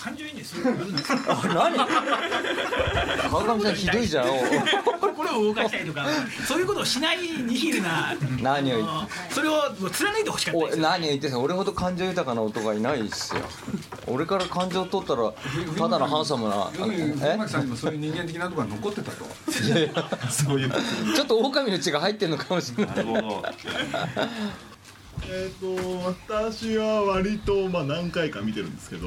感情移入するんですよ。何？川上さんひどいじゃん。心を動かしたりとかそういうことをしないニヒルな何を言っそれを貫いてほしかったおですよ。何を言ってん俺ほど感情豊かな男がいないっすよ。俺から感情取ったらただのハンサムなえ藤巻さんにもそういう人間的なところが残ってたといやいやそういうちょっと狼の血が入ってんのかもしれないなるほどえっ、と私は割とまあ何回か見てるんですけど、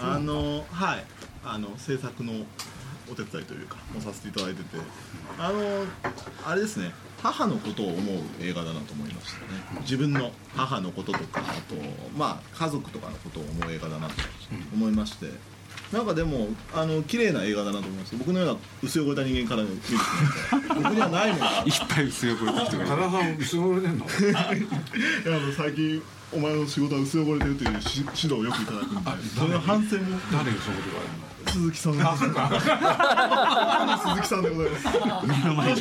あのはい。あの制作のお手伝いというかもさせていただいてて。あのあれですね。母のことを思う映画だなと思いましたね。自分の母のこととかあとまあ家族とかのことを思う映画だなと思いまして、なんかでもあの綺麗な映画だなと思います。僕のような薄汚れた人間から見ると。僕にはないものがいっぱい薄汚れた人がいる多田さん薄汚れてんのいやあの最近お前の仕事は薄汚れてるというし指導をよくいただくんでその反省も。誰にそこと言われるの鈴木さんです鈴木さんでございます。目の前に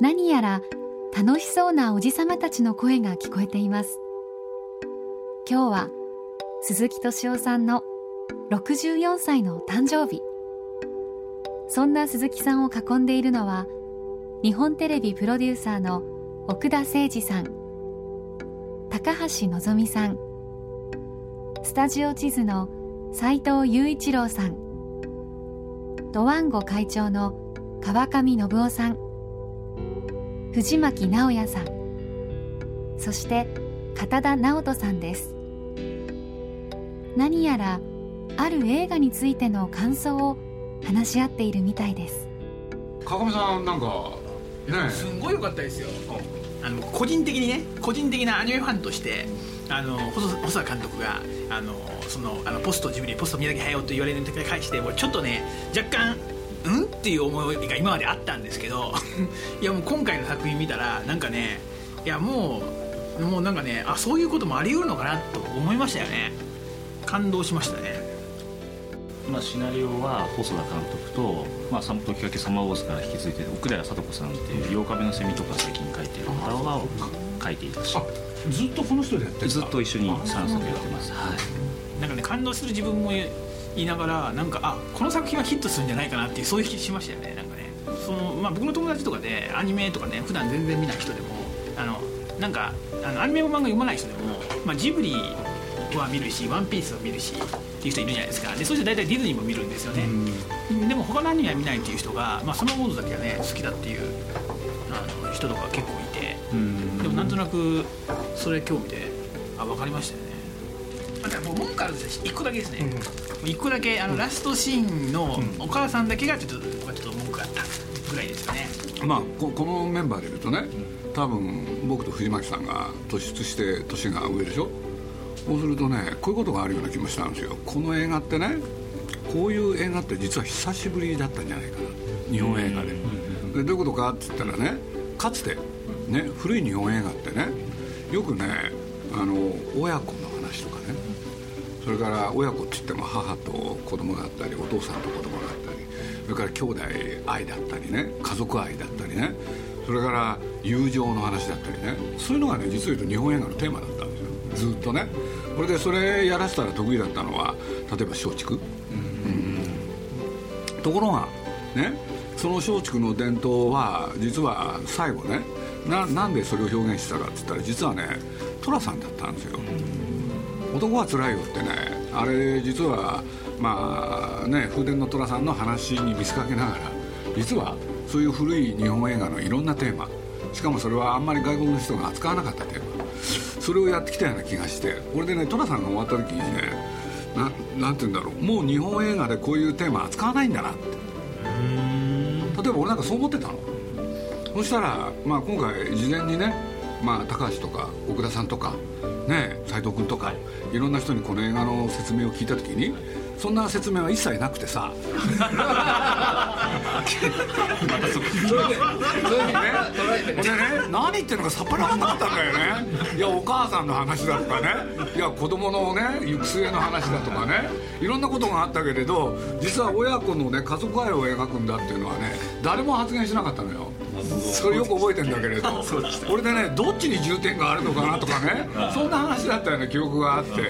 何やら楽しそうなおじさまたちの声が聞こえています。今日は鈴木敏夫さんの64歳の誕生日。そんな鈴木さんを囲んでいるのは日本テレビプロデューサーの奥田誠二さん高橋のぞみさんスタジオ地図の斉藤雄一郎さんドワンゴ会長の川上信夫さん藤巻直也さん。そして片田直人さんです。何やらある映画についての感想を話し合っているみたいです。川上さんなんかねすんごい良かったですよ。あの個人的にね個人的なアニメファンとしてあの細細田監督があのそのあのポストジブリポスト宮崎駿と言われる時に対してもうちょっとね若干うん？っていう思いが今まであったんですけど いやもう今回の作品見たらなんかねいやもうもうなんかねあそういうこともあり得るのかなと思いましたよね。感動しましたね。まあ、シナリオは細田監督と、まあ、サムときかけサマーウォーズから引き継いで奥寺聡子さんっていう8日目のセミとか最近書いてる方が書いていたしあずっとこの人でやってるずっと一緒に3作やってます、はい、なんかね感動する自分も言いながらなんかあこの作品はヒットするんじゃないかなっていうそういう気しましたよね。なんかね。その、まあ、僕の友達とかでアニメとかね普段全然見ない人でもあのなんかあのアニメも漫画読まない人でも、まあ、ジブリは見るし「ワンピースは見るしっていう人いるじゃないですか。でそういう人大体ディズニーも見るんですよね。でも他のアニメは見ないっていう人が、まあ、そのモードだけがね好きだっていうあの人とか結構いて。でもなんとなくそれ興味であ分かりましたよねあとはもう文句あるんですよ。1個だけですね、1個だけあのラストシーンのお母さんだけがちょっと僕はちょっと文句あったぐらいですよね。まあここのメンバーでいうとね多分僕と藤巻さんが突出して年が上でしょ？そうするとねこういうことがあるような気もしたんですよ。この映画ってねこういう映画って実は久しぶりだったんじゃないかな。日本映画で。でどういうことかって言ったらねかつて、ね、古い日本映画ってねよくねあの親子の話とかねそれから親子って言っても母と子供だったりお父さんと子供だったりそれから兄弟愛だったりね家族愛だったりねそれから友情の話だったりねそういうのがね実を言うと日本映画のテーマだったんですよ。ずっとね。これでそれやらせたら得意だったのは例えば松竹、うん。ところがねその松竹の伝統は実は最後ねななんでそれを表現したかって言ったら実はね寅さんだったんですよ。男はつらいよってね。あれ実はまあね風伝の寅さんの話に見せかけながら実はそういう古い日本映画のいろんなテーマ。しかもそれはあんまり外国の人が扱わなかったテーマ。それをやってきたような気がして。これでね寅さんが終わった時にねななんて言うんだろう。もう日本映画でこういうテーマ扱わないんだなって。例えば俺なんかそう思ってたの。そしたら、まあ、今回事前にね、まあ、高橋とか奥田さんとかね斎藤君とか、い、ろんな人にこの映画の説明を聞いた時にそんな説明は一切なくてさ。それでそれでねね何言ってるのかさっぱり分かんなかったんだよね。いやお母さんの話だとかね。いや子供のね行く末の話だとかね。いろんなことがあったけれど実は親子のね家族愛を描くんだっていうのはね誰も発言しなかったのよ。それよく覚えてんだけれど。これでねどっちに重点があるのかなとかね。そんな話だったような記憶があって。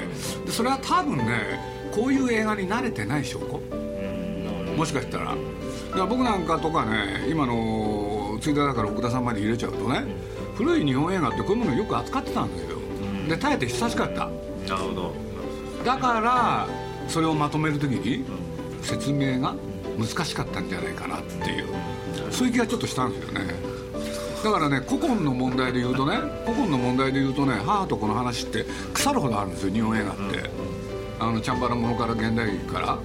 でそれは多分ねこういう映画に慣れてない証拠？もしかしたら。だ僕なんかとかね今のツイッターだから奥田さんまで入れちゃうとね古い日本映画ってこういうものをよく扱ってたんですよで耐えて久しかった。なるほど。だからそれをまとめる時に説明が難しかったんじゃないかなっていう。そういう気がちょっとしたんですよね。だからね古今の問題で言うとね古今の問題で言うとね母と子の話って腐るほどあるんですよ日本映画ってあのチャンバラものから現代から。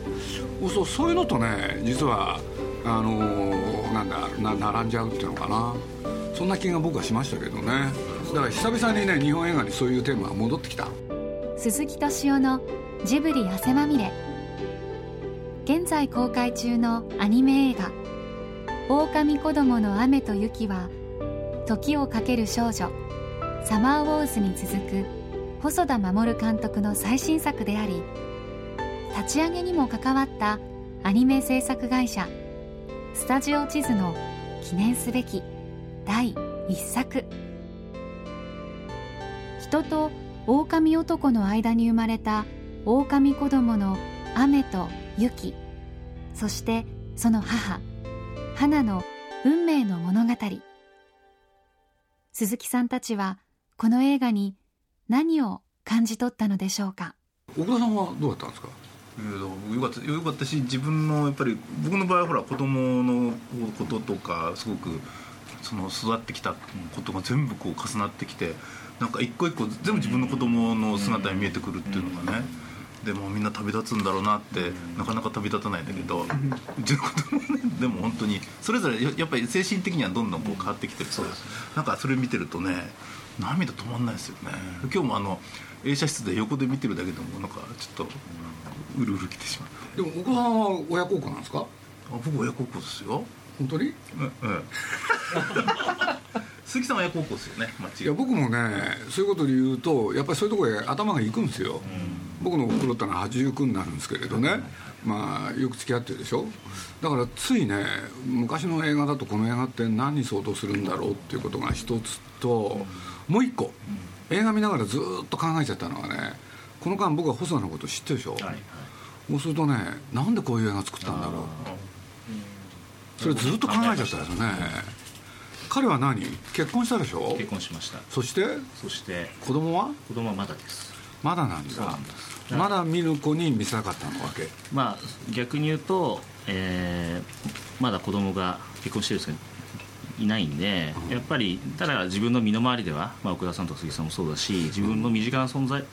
そうそういうのとね実はあのーなんだな並んじゃうっていうのかな。そんな気が僕はしましたけどね。だから久々にね日本映画にそういうテーマが戻ってきた。鈴木敏夫のジブリ汗まみれ。現在公開中のアニメ映画「狼子供の雨と雪」は時をかける少女サマーウォーズに続く細田守監督の最新作であり立ち上げにも関わったアニメ制作会社スタジオ地図の記念すべき第一作。人と狼男の間に生まれた狼子供の雨と雪そしてその母花の運命の物語。鈴木さんたちはこの映画に何を感じ取ったのでしょうか？奥田さんはどうだったんですか？よかったよかったし自分のやっぱり僕の場合はほら子供のこととかすごくその育ってきたことが全部こう重なってきてなんか一個一個全部自分の子供の姿に見えてくるっていうのがねでもみんな旅立つんだろうなってなかなか旅立たないんだけどうちの子供ねでも本当にそれぞれややっぱり精神的にはどんどんこう変わってきてるからなんかそれ見てるとね涙止まんないですよね。今日もあの映写室で横で見てるだけでもなんかちょっとうるうるきてしまって。でも奥田さんは親孝行なんですか？あ僕親孝行ですよ。本当に？うんうん鈴木さんは親孝行ですよねいや僕もねそういうことで言うとやっぱりそういうところへ頭が行くんですよ、僕のおふくろってのは89になるんですけれどね、まあよく付き合ってるでしょ？だからついね昔の映画だとこの映画って何に相当するんだろうっていうことが一つと、もう一個。映画見ながらずっと考えちゃったのはねこの間僕は細田のこと知ってるでしょ、はいはい。そうするとねなんでこういう映画作ったんだろう。それずっと考えちゃったですよね。彼は何？結婚したでしょ？結婚しました。そして？そして？子供は？子供はまだです。まだなんです。まだ見る子に見せたかったのわけ。まあ逆に言うと、えーまだ子供が結婚してるんですけどいないんで、やっぱりただ自分の身の回りでは、まあ、奥田さんと杉さんもそうだし自分の身近な存在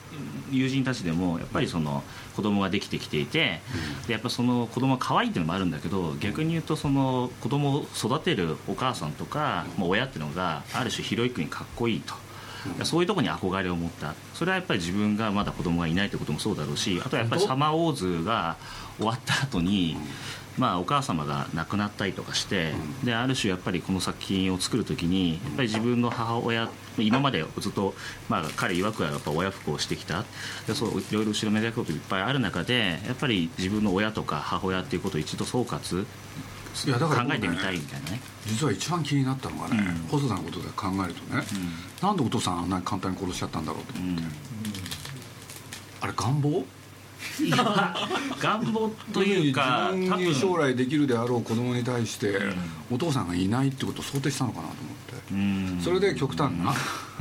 友人たちでもやっぱりその子供ができてきていて、でやっぱその子供が可愛いっていうのもあるんだけど逆に言うとその子供を育てるお母さんとか、まあ、親っていうのがある種ヒロイックにかっこいいと。そういうところに憧れを持った。それはやっぱり自分がまだ子供がいないということもそうだろうしあとはやっぱりサマーウォーズが終わった後に、まあお母様が亡くなったりとかして、である種やっぱりこの作品を作る時にやっぱり自分の母親今までずっと、まあ、彼曰くはやっぱ親不孝をしてきた。でそういろいろ後ろめたいこといっぱいある中でやっぱり自分の親とか母親っていうことを一度総括いやだから考えてみたいみたいなね。実は一番気になったのがね、細田のことで考えるとね、なんでお父さんあんなに簡単に殺しちゃったんだろうと思って、あれ願望？願望というか多自分に分。将来できるであろう子供に対して、お父さんがいないってことを想定したのかなと思って、うん。それで極端な、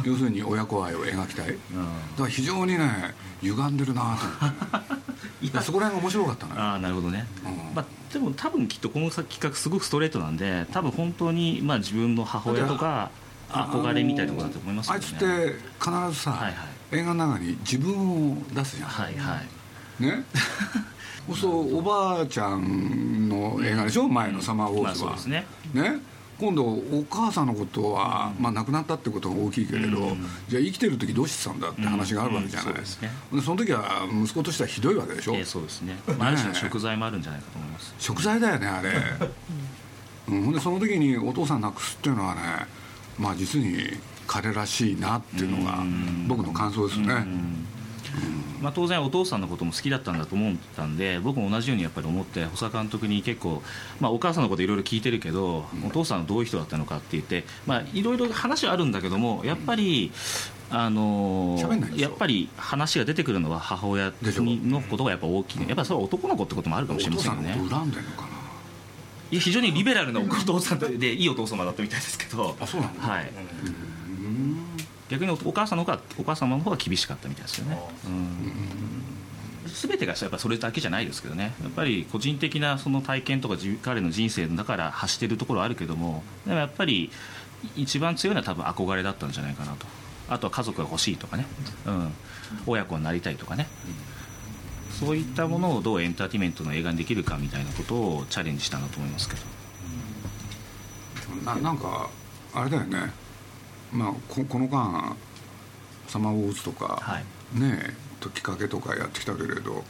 要するに親子愛を描きたい、だから非常にね歪んでるなと思って。でそこら辺が面白かったのよ。ああなるほどね、うん。まあ、でも多分きっとこの企画すごくストレートなんで多分本当にまあ自分の母親とか憧れみたいなところだと思いますあよね。いつって必ずさ、はいはい。映画の中に自分を出すじゃん、はいはいね。そうするとおばあちゃんの映画でしょ？前の「サマーウォまあーズは」そうですね。ね。今度お母さんのことは、まあ、亡くなったってことが大きいけれど、うん。じゃあ生きてる時どうしてたんだって話があるわけじゃない、うんうんそうですね。でその時は息子としてはひどいわけでしょ、えーそうですね、まあ、ある種の食材もあるんじゃないかと思います。食材だよねあれ、うん、ほんでその時にお父さん亡くすっていうのはねまあ実に彼らしいなっていうのが僕の感想ですね。まあ、当然お父さんのことも好きだったんだと思ったんで僕も同じようにやっぱり思って保佐監督に結構、まあ、お母さんのこといろいろ聞いてるけど、お父さんはどういう人だったのかって言っていろいろ話はあるんだけどもやっぱり、あのやっぱり話が出てくるのは母親のことがやっぱ大きい、やっぱそれは男の子ってこともあるかもしれませんよね。恨んでるのかな？いや非常にリベラルなお父さんでいいお父様だったみたいですけど。あそうなの、はい、逆にお母さんの方がお母様の方が厳しかったみたいですよね。全てがやっぱそれだけじゃないですけどね。やっぱり個人的なその体験とか彼の人生だから発してるところはあるけどもでもやっぱり一番強いのは多分憧れだったんじゃないかなと。あとは家族が欲しいとかね、うん、親子になりたいとかね。そういったものをどうエンターテインメントの映画にできるかみたいなことをチャレンジしたなと思いますけど。ななんかあれだよねまあここの間サマーウォーズとか、はい、ねえきかけとかやってきたけれど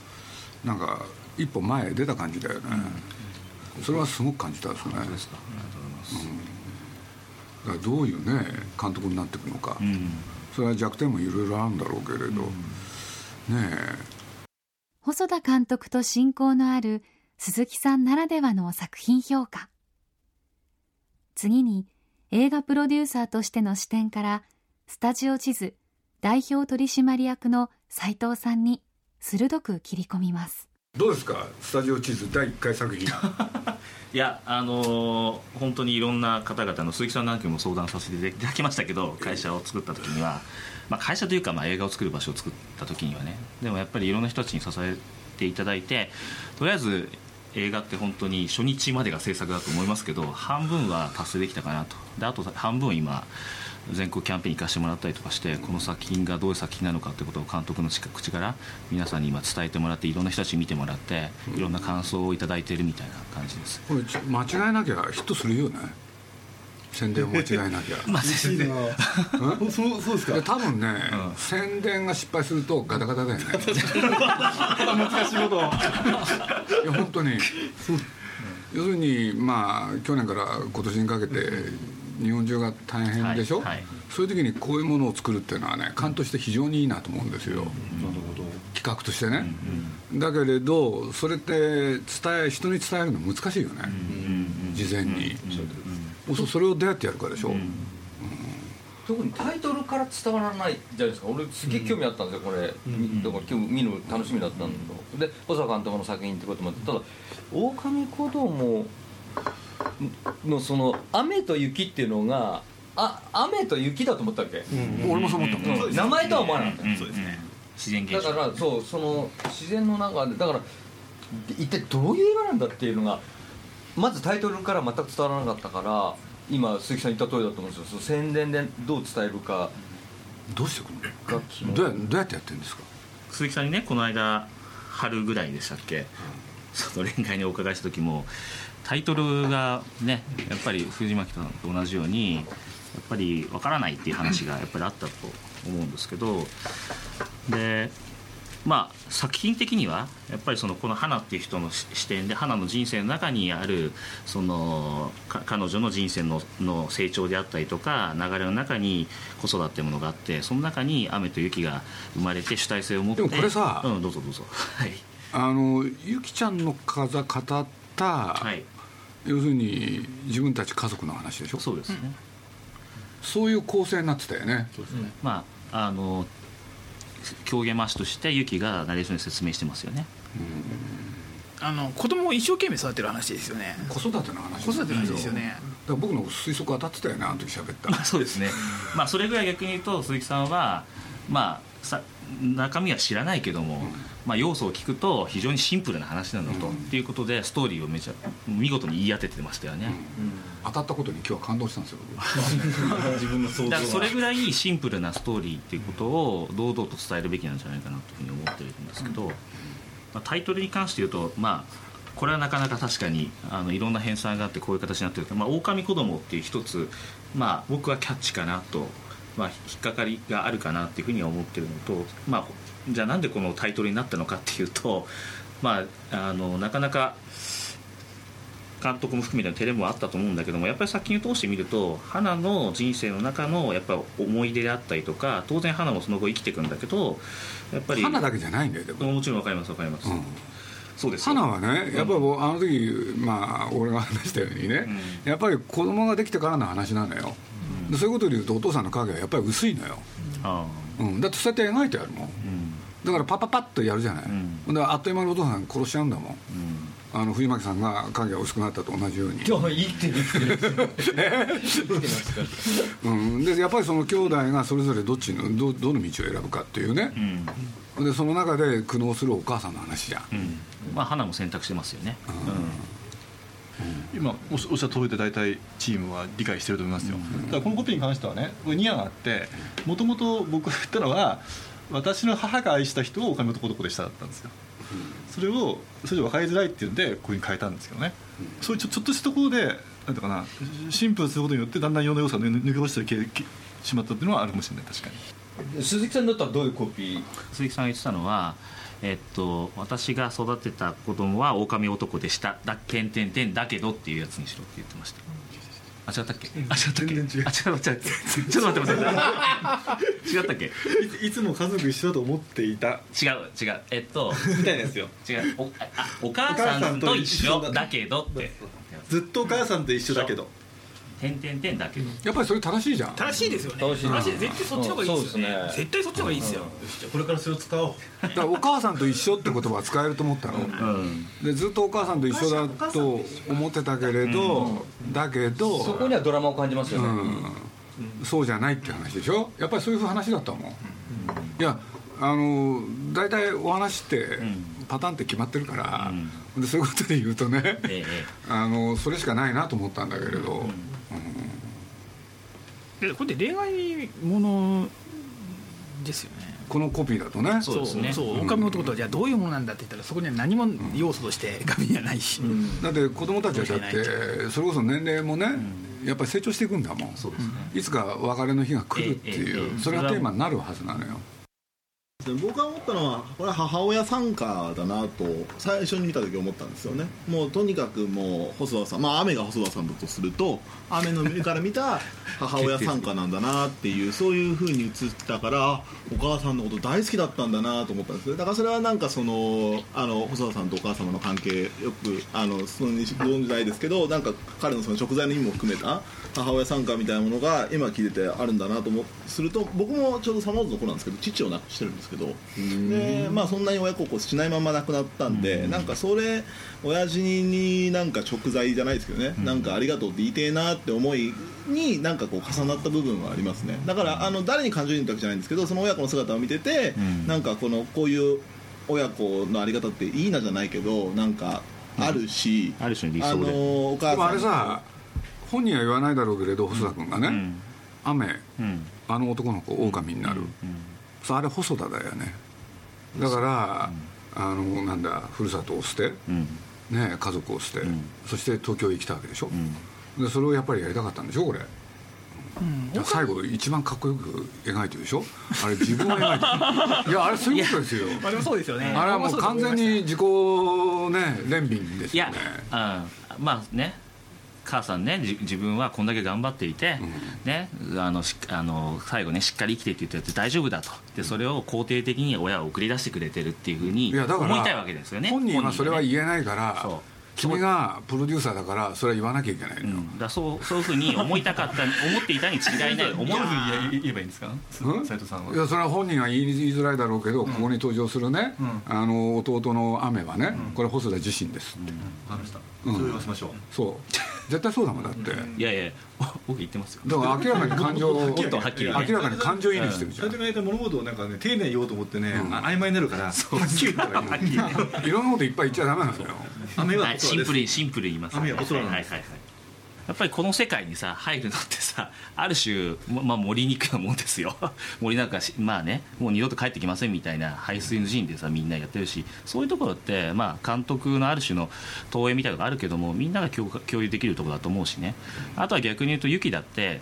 なんか一歩前出た感じだよね、うん、それはすごく感じたですね。ですか、うん、だからどういうね監督になっていくのか、うん、それは弱点もいろいろあるんだろうけれど、ねえ。細田監督と親交のある鈴木さんならではの作品評価。次に映画プロデューサーとしての視点からスタジオ地図代表取締役の斉藤さんに鋭く切り込みます。どうですか？スタジオ地図第1回作品。いやあのー、本当にいろんな方々の鈴木さんなんかも相談させていただきましたけど会社を作った時には、まあ、会社というかまあ映画を作る場所を作った時にはね。でもやっぱりいろんな人たちに支えていただいてとりあえず映画って本当に初日までが制作だと思いますけど半分は達成できたかなと。であと半分今全国キャンペーン行かせてもらったりとかしてこの作品がどういう作品なのかということを監督の口から皆さんに今伝えてもらっていろんな人たちに見てもらっていろんな感想を頂いているみたいな感じです。これ間違えなきゃヒットするよね。宣伝を間違えなきゃ。まあ宣伝。そうそうですか。多分ね、うん、宣伝が失敗するとガタガタだよね。難しいこと。いや本当に。要するにまあ去年から今年にかけて日本中が大変でしょ、はいはい、そういう時にこういうものを作るっていうのはね勘として非常にいいなと思うんですよ、企画としてね、だけれどそれって伝え人に伝えるの難しいよね、事前に、うそれをどうやってやるかでしょ、特にタイトルから伝わらないじゃないですか。俺すげえ興味あったんですよこれ、だから今日見る楽しみだったんだけどで小坂監督の作品ってこともあってただ「狼子供のその雨と雪っていうのがあ雨と雪だと思ったわけ、うん、俺もそう思った、うん、名前とは思わなかった、そうですね。自然現象。だからそうその自然の中でだから一体どういう映画なんだっていうのがまずタイトルから全く伝わらなかったから今鈴木さん言った通りだと思うんですよ。宣伝でどう伝えるかどうしてくの？どうやどうやってやってるんですか？鈴木さんにねこの間春ぐらいでしたっけ、うん、その恋愛にお伺いした時もタイトルがねやっぱり藤巻さんと同じようにやっぱりわからないっていう話がやっぱりあったと思うんですけどでまあ作品的にはやっぱりそのこの花っていう人の視点で花の人生の中にあるその彼女の人生のの成長であったりとか流れの中に子育てものがあってその中に雨と雪が生まれて主体性を持ってでもこれさ、うん、どうぞどうぞ。はい。あのゆきちゃんの風語った、はい、要するに自分たち家族の話でしょ？そうですね、そういう構成になってたよね。そうですね、まああの狂言回しとしてユキがナレーションで説明してますよね。あの子供を一生懸命育てる話ですよね。子育ての話。子育ての話ですよね。だ僕の推測当たってたよねあの時喋った。そうですね。まあそれぐらい逆に言うと鈴木さんはまあさ中身は知らないけども、うん、まあ、要素を聞くと非常にシンプルな話なんだと、うん、っていうことでストーリーをめちゃ見事に言い当ててましたよね、うん、当たったことに今日は感動したんですよ 自分の想像だからそれぐらいシンプルなストーリーっていうことを堂々と伝えるべきなんじゃないかなというふうに思ってるんですけど、まあ、タイトルに関して言うとまあこれはなかなか確かにあのいろんな編纂があってこういう形になってるけど、まあ、狼子供っていう一つ、まあ、僕はキャッチかなとまあ、引っかかりがあるかなっていうふうには思ってるのと、まあ、じゃあなんでこのタイトルになったのかっていうと、まあ、あのなかなか監督も含めての照れもあったと思うんだけどもやっぱり作品を通してみると花の人生の中のやっぱり思い出であったりとか当然花もその後生きていくんだけどやっぱり花だけじゃないんだよでも、もちろんわかりますわかります、うん。そうですよ。花はねやっぱりもうあの時まあ俺が話したようにね、やっぱり子供ができてからの話なのよ、でそういうことで言うとお父さんの影はやっぱり薄いのよ、あうん、だってそうやって描いてあるもん。ーうん。だからパッパッパッとやるじゃない、ん。ほんであっという間にお父さん殺しちゃうんだもん。うん。あの藤巻さんが影が薄くなったと同じように、今日いいって言ってる生きてますから。うん、でやっぱりその兄弟がそれぞれどっちのどどの道を選ぶかっていうね。う、ん。でその中で苦悩するお母さんの話じゃん、うん。まあ花も選択してますよね、今おっしおっしゃる通りで大体チームは理解してると思いますよ、ただこのコピーに関してはねこれ2案あってもともと僕が言ったのは私の母が愛した人をお金男男でしただったんですよ。それをそれで分かりづらいっていうんでここに変えたんですけどね。そういうちょちょっとしたところでなんていうかなシンプルにすることによってだんだん世の要素が抜抜け落ちてきしまったっていうのはあるかもしれない確かに。鈴木さんだったらどういうコピー鈴木さんが言ってたのはえっと、私が育てた子供は狼男でした。だけんてんてんだけどっていうやつにしろって言ってました。あ違ったっけ？あ違ったっけ？全然違う。あ違う違ったっけちょっと待って待って。違ったっけ？いいつも家族一緒だと思っていた。違う違う。えっとみたいなやつよ。違う。おあお母さんと一緒だけどって。ずっとお母さんと一緒だけどてんてんてんだけど。やっぱりそれ正しいじゃん。正しいですよね。正しいな。絶対そっちの方がいいですよ。ね。絶対そっちの方がいいですよ。これからそれを使おう。だからお母さんと一緒って言葉は使えると思ったの、うん。でずっとお母さんと一緒だと思ってたけれど、だけどそこにはドラマを感じますよね、うん、そうじゃないって話でしょ？やっぱりそういう話だったもん、いやあの大体お話ってん。パターンって決まってるから、でそういうことで言うとね、ええ。えあのそれしかないなと思ったんだけれど、でこれって恋愛ものですよね。このコピーだとね。そうですね。そう狼男とはじゃあどういうものなんだって言ったらそこには何も要素として画面にはないし、だって子供たちはだってそれこそ年齢もね、やっぱり成長していくんだもん。そうですね。いつか別れの日が来るっていう、ええええ。それがテーマになるはずなのよ僕が思ったのはこれは母親参加だなと最初に見た時思ったんですよね。もうとにかくもう細田さんまあ雨が細田さんだとすると雨の目から見た母親参加なんだなっていうそういう風に映ったからお母さんのこと大好きだったんだなと思ったんですよ。だからそれはなんかそのあの細田さんとお母様の関係よくあのその存じないですけどなんか彼のその食材の意味も含めた母親参加みたいなものが今聞いててあるんだなと思すると僕もちょうどサマーズの子なんですけど父を亡くしてるんですけど。でまあそんなに親孝行しないまま亡くなったんでなんかそれ親父になんか食材じゃないですけどね。なんかありがとうって言いてえなって思いになんかこう重なった部分はありますね。だからあの誰に感情移入ったわけじゃないんですけどその親子の姿を見ててん。なんかこのこういう親子のあり方っていいなじゃないけどなんかあるし、ある種の理あ想で。のお母さん。でもあれさ本人は言わないだろうけれど細田君がね、うん。雨うん。あの男の子狼になる、そうあれ細田だよね。だから、あのなんだふるさとを捨て、うん。ね、家族を捨て、ん。そして東京へ来たわけでしょ、ん。でそれをやっぱりやりたかったんでしょこれ、最後一番かっこよく描いてるでしょ？あれ自分を描いてる。いやあれそういうことですよ。まあでもそうですよね。あれはもう完全に自己ね憐憫ですいやよね、うん、まあね母さんねじ自分はこんだけ頑張っていて、ね、あのしあの最後ねしっかり生きてって言ってやって大丈夫だと。でそれを肯定的に親を送り出してくれてるっていうふうにいやだから思いたいわけですよね。本人はそれは言えないから君がプロデューサーだからそれは言わなきゃいけないの。よ、うん、だそうそういうふうに思いたかった 思っていたに違いない。思う言えばいいんですか？うん？斉藤さんいやそれは本人は言いづらいだろうけど、ここに登場するね、あの弟の雨はね、これ細田自身です、わかりました。うん。そう言わせましょう。そう。絶対そうだもんだって。いやいや僕言ってますよ。だから明らかに感情をもっとはっきりね明らかに感情移入してるじゃん、大体物事をなんかね丁寧に言おうと思ってね、あ曖昧になるからはっきり言ったらいいいろんなこといっぱい言っちゃダメなのよ。雨ははい、シンプルにシンプルに言います雨はお空なんはいはいはいやっぱりこの世界にさ入るのってさある種、ままあ、森に行くようなもんですよ。森なんかしまあねもう二度と帰ってきませんみたいな排水の陣でさみんなやってるしそういうところって、まあ、監督のある種の投影みたいなのがあるけどもみんなが共共有できるところだと思うしね。あとは逆に言うとユキだって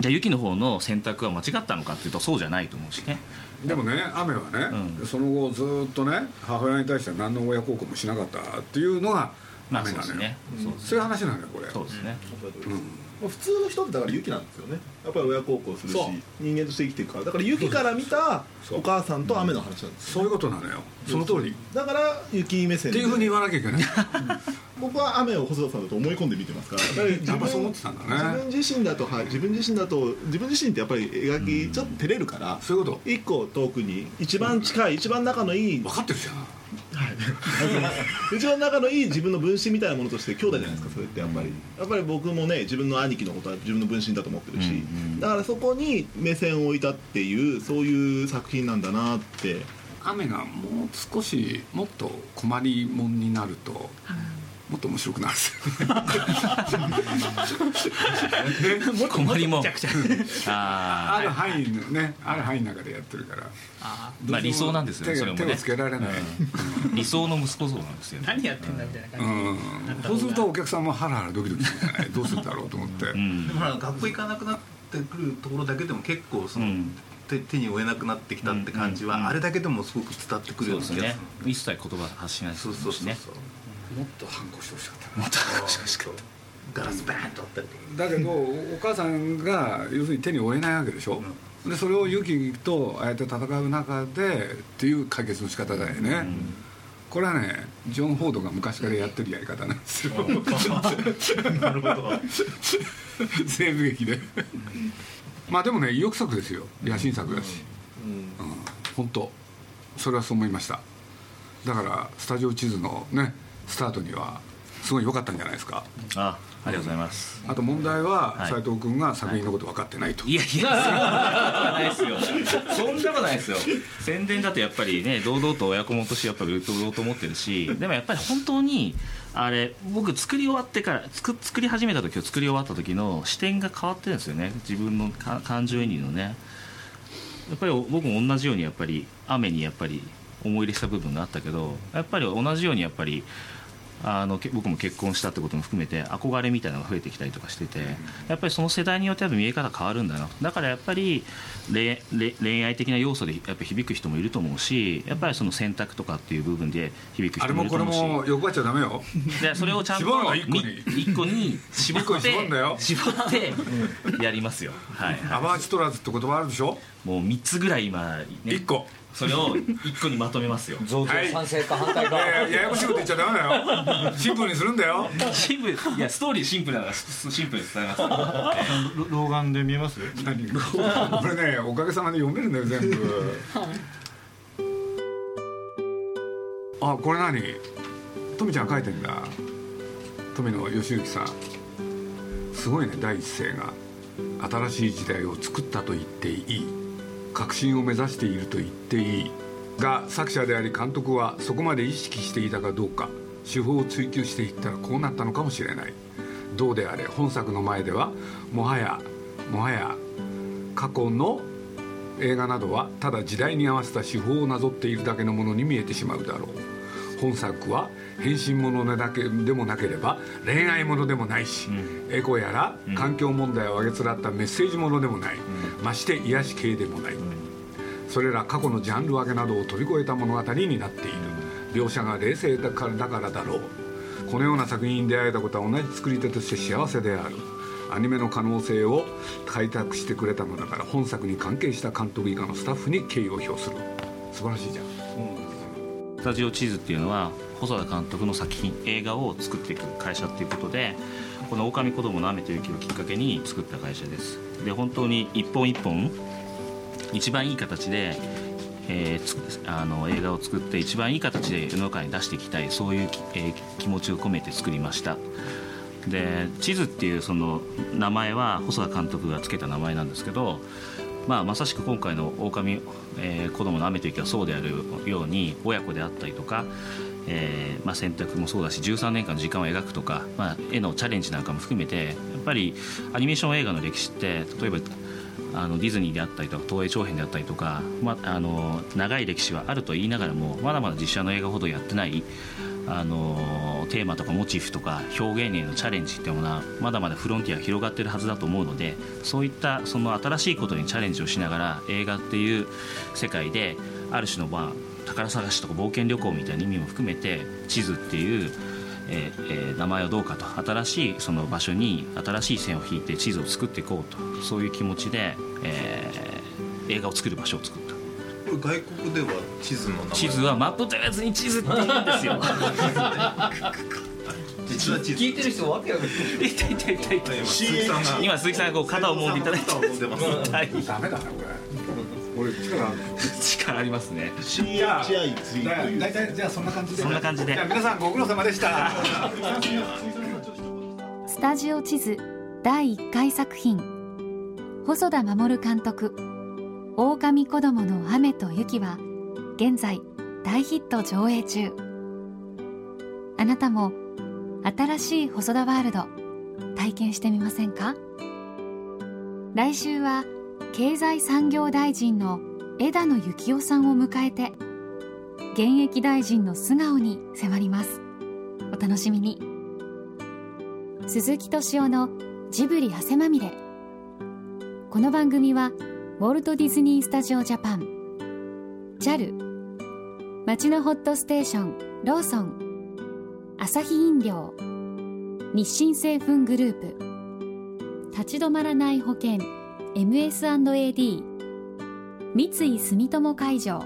じゃあユキの方の選択は間違ったのかっていうとそうじゃないと思うしね。でもね雨はね、うん。その後ずっとね母親に対しては何の親孝行もしなかったっていうのがまあ雨なのよ。ね。そういう話なんだよこれ。そうですね。まあ普通の人ってだから雪なんですよね。やっぱり親孝行するし人間として生きていくから。だから雪から見たお母さんと雨の話なんですよそういうことなのよ。その通り。だから雪目線で。っていうふうに言わなきゃいけない。僕は雨を細田さんだと思い込んで見てますから。やっぱり自やっぱそう思分ってたんだね。自分自身だと、はい、自分自身だと自分自身ってやっぱり描きちょっと照れるからそういうこ一個遠くに一番近い一番仲のいいと分かってるじゃん一番仲のいい自分の分身みたいなものとして兄弟じゃないですかそれってやっぱり。やっぱり僕もね自分の兄貴のことは自分の分身だと思ってるし、だからそこに目線を置いたっていうそういう作品なんだなって。雨がもう少しもっと困りもんになるともっと面白くなるんですよ。ね困りもめちゃくちゃ。あある範囲のねある範囲の中でやってるから。あまあ理想なんですよね手それもね。手をつけられない、あ理想の息子像なんですよーね。何やってんだみたいな感じ。うん。そうするとお客さんもハラハラドキドキするじゃない？どうするんだろうと思って、うん。でもほら学校行かなくなってくるところだけでも結構その、うん。手手に負えなくなってきたって感じは、うん。うん。あれだけでもすごく伝わってくるような気がそうですね。一切言葉発しないするそうそうそうねそうもっと反抗してほしかったもっと話ししかっガラスバーンとあったりとかだけどお母さんが要するに手に負えないわけでしょ、でそれをユキとああやって戦う中でっていう解決の仕方だよね、これはねジョン・フォードが昔からやってるやり方なんですよ。なるほど。西部劇で。まあでもね意欲作ですよ。野心作だし、うん。本当それはそう思いました。だからスタジオ地図のねスタートにはすごい良かったんじゃないですか。あありがとうございます。あと問題ははい。斎、藤君が作品のこと分かってないと、いやいやそんなことはないですよ。そんなことないですよ。宣伝だとやっぱりね堂々と親子もとしてやっぱり売ろうと思ってるしでもやっぱり本当にあれ僕作り終わってから作作り始めた時と作り終わった時の視点が変わってるんですよね。自分のか感情移入のね。やっぱり僕も同じようにやっぱり雨にやっぱり思い入れした部分があったけどやっぱり同じようにやっぱりあのけ僕も結婚したってことも含めて憧れみたいなのが増えてきたりとかしててやっぱりその世代によって見え方変わるんだな。だからやっぱり恋愛的な要素でやっぱ響く人もいると思うしやっぱりその選択とかっていう部分で響くあれ人もいもこれると思うし。も欲張っちゃダメよ。でそれをちゃんと絞るの一個に。絞って絞ってやりますよ。はい、アはバーチトラーズって言葉あるでしょ？い、もう3つぐらい今、ね、1個それを1個にまとめますよ。増税賛成か反対か、いやいやややこしいこと言っちゃダメだよ。シンプルにするんだよ。シンプル。いやストーリーシンプルだからシシンプルに伝えます老老眼で見えます？何これねおかげさまで読めるんだよ全部。あこれ何？富ちゃん書いてんだ。富野義行さん。すごいね第一声が。新しい時代を作ったと言っていい革新を目指していると言っていいが作者であり監督はそこまで意識していたかどうか手法を追求していったらこうなったのかもしれない。どうであれ本作の前ではもはやもはや過去の映画などはただ時代に合わせた手法をなぞっているだけのものに見えてしまうだろう。本作は変身ものだけでもなければ恋愛ものでもないし、エコやら環境問題をあげつらったメッセージものでもない、まして癒し系でもない、それら過去のジャンル分けなどを飛び越えた物語になっている。描写が冷静だからだからだろう。このような作品に出会えたことは同じ作り手として幸せである。アニメの可能性を開拓してくれたのだから本作に関係した監督以下のスタッフに敬意を表する。素晴らしいじゃん。スタジオ地図っていうのは細田監督の作品映画を作っていく会社っていうことでこの「狼子供の雨と雪」をきっかけに作った会社です。で本当に一本一本一番いい形で、えーあの映画を作って一番いい形で世の中に出していきたいそういう、えー気持ちを込めて作りました。で地図っていうその名前は細田監督が付けた名前なんですけどまあ、まさしく今回の「狼、えー子供の雨と雪」はそうであるように親子であったりとか、えーまあ、選択もそうだし13年間の時間を描くとか、まあ、絵のチャレンジなんかも含めてやっぱりアニメーション映画の歴史って例えばあのディズニーであったりとか東映長編であったりとか、まあ、あの長い歴史はあると言いながらもまだまだ実写の映画ほどやってないあのテーマとかモチーフとか表現へのチャレンジっていうものはまだまだフロンティアが広がってるはずだと思うのでそういったその新しいことにチャレンジをしながら映画っていう世界である種のまあ宝探しとか冒険旅行みたいな意味も含めて地図っていう、えーえー名前をどうかと新しいその場所に新しい線を引いて地図を作っていこうとそういう気持ちで、えー映画を作る場所を作った。これ外国では地図の名前地図はマップと言わずに地図って言うんですよ。実は地図。聞いてる人わけわかんな今鈴木さんが。今鈴木さんがこう肩を揉んでいただいてダメだなこれ俺力ある。力ありますね。CHI3 という大体じゃあそんな感じで。そんな感じで。じゃあ皆さんご苦労様でした。スタジオ地図第1回作品。細田守監督「狼子供の雨と雪」は現在大ヒット上映中。あなたも新しい細田ワールド体験してみませんか？来週は経済産業大臣の枝野幸男さんを迎えて現役大臣の素顔に迫ります。お楽しみに。鈴木敏夫のジブリ汗まみれ。この番組はウォルト・ディズニー・スタジオ・ジャパン。JAL 町のホットステーションローソン。アサヒ飲料。日清製粉グループ。立ち止まらない保険。MS&AD 三井住友海上。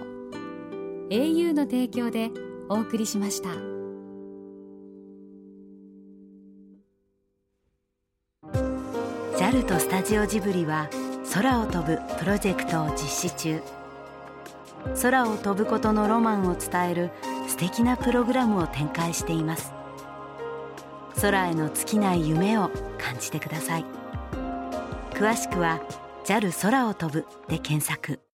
au の提供でお送りしました。JAL とスタジオジブリは空を飛ぶプロジェクトを実施中。空を飛ぶことのロマンを伝える素敵なプログラムを展開しています。空への尽きない夢を感じてください。詳しくは JAL 空を飛ぶで検索。